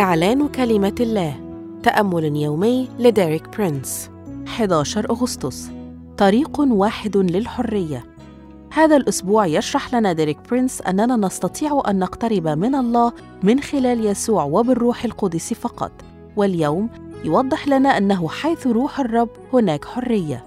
إعلان كلمة الله. تأمل يومي لديريك برينس. 11 أغسطس. طريق واحد للحرية. هذا الأسبوع يشرح لنا ديريك برينس أننا نستطيع أن نقترب من الله من خلال يسوع وبالروح القدس فقط. واليوم يوضح لنا أنه حيث روح الرب هناك حرية.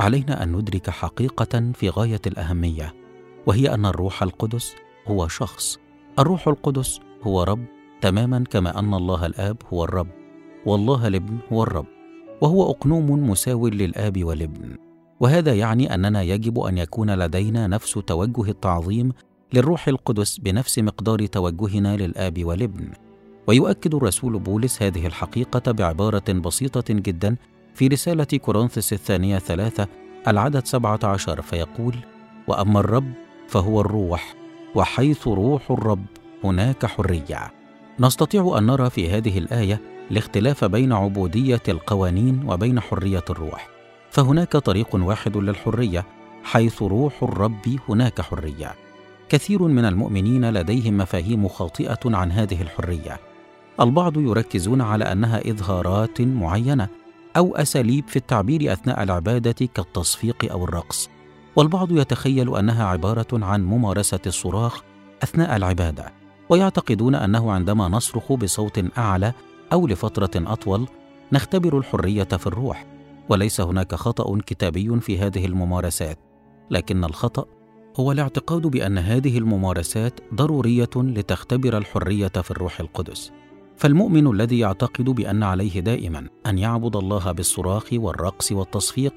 علينا أن ندرك حقيقة في غاية الأهمية وهي أن الروح القدس هو شخص. الروح القدس هو رب تماما كما أن الله الآب هو الرب والله الابن هو الرب وهو أقنوم مساو للآب والابن. وهذا يعني أننا يجب أن يكون لدينا نفس توجه التعظيم للروح القدس بنفس مقدار توجهنا للآب والابن. ويؤكد الرسول بولس هذه الحقيقة بعبارة بسيطة جدا في رسالة كورنثس الثانية ثلاثة العدد سبعة عشر فيقول وأما الرب فهو الروح وحيث روح الرب هناك حرية. نستطيع أن نرى في هذه الآية الاختلاف بين عبودية القوانين وبين حرية الروح. فهناك طريق واحد للحرية حيث روح الرب هناك حرية. كثير من المؤمنين لديهم مفاهيم خاطئة عن هذه الحرية. البعض يركزون على أنها إظهارات معينة أو أساليب في التعبير أثناء العبادة كالتصفيق أو الرقص. والبعض يتخيل أنها عبارة عن ممارسة الصراخ أثناء العبادة ويعتقدون أنه عندما نصرخ بصوت أعلى أو لفترة أطول نختبر الحرية في الروح. وليس هناك خطأ كتابي في هذه الممارسات لكن الخطأ هو الاعتقاد بأن هذه الممارسات ضرورية لتختبر الحرية في الروح القدس. فالمؤمن الذي يعتقد بأن عليه دائما أن يعبد الله بالصراخ والرقص والتصفيق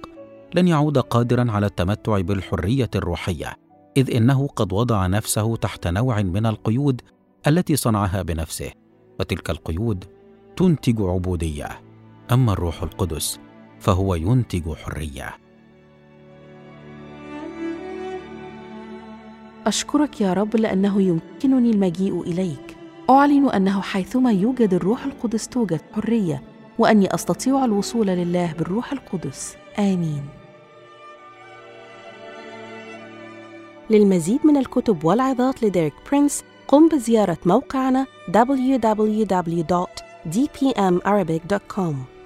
لن يعود قادرا على التمتع بالحرية الروحية إذ إنه قد وضع نفسه تحت نوع من القيود التي صنعها بنفسه وتلك القيود تنتج عبودية. أما الروح القدس فهو ينتج حرية. أشكرك يا رب لأنه يمكنني المجيء إليك. أعلن أنه حيثما يوجد الروح القدس توجد حرية وأني أستطيع الوصول لله بالروح القدس. آمين. للمزيد من الكتب والعظات لديريك برينس قم بزيارة موقعنا www.dpmarabic.com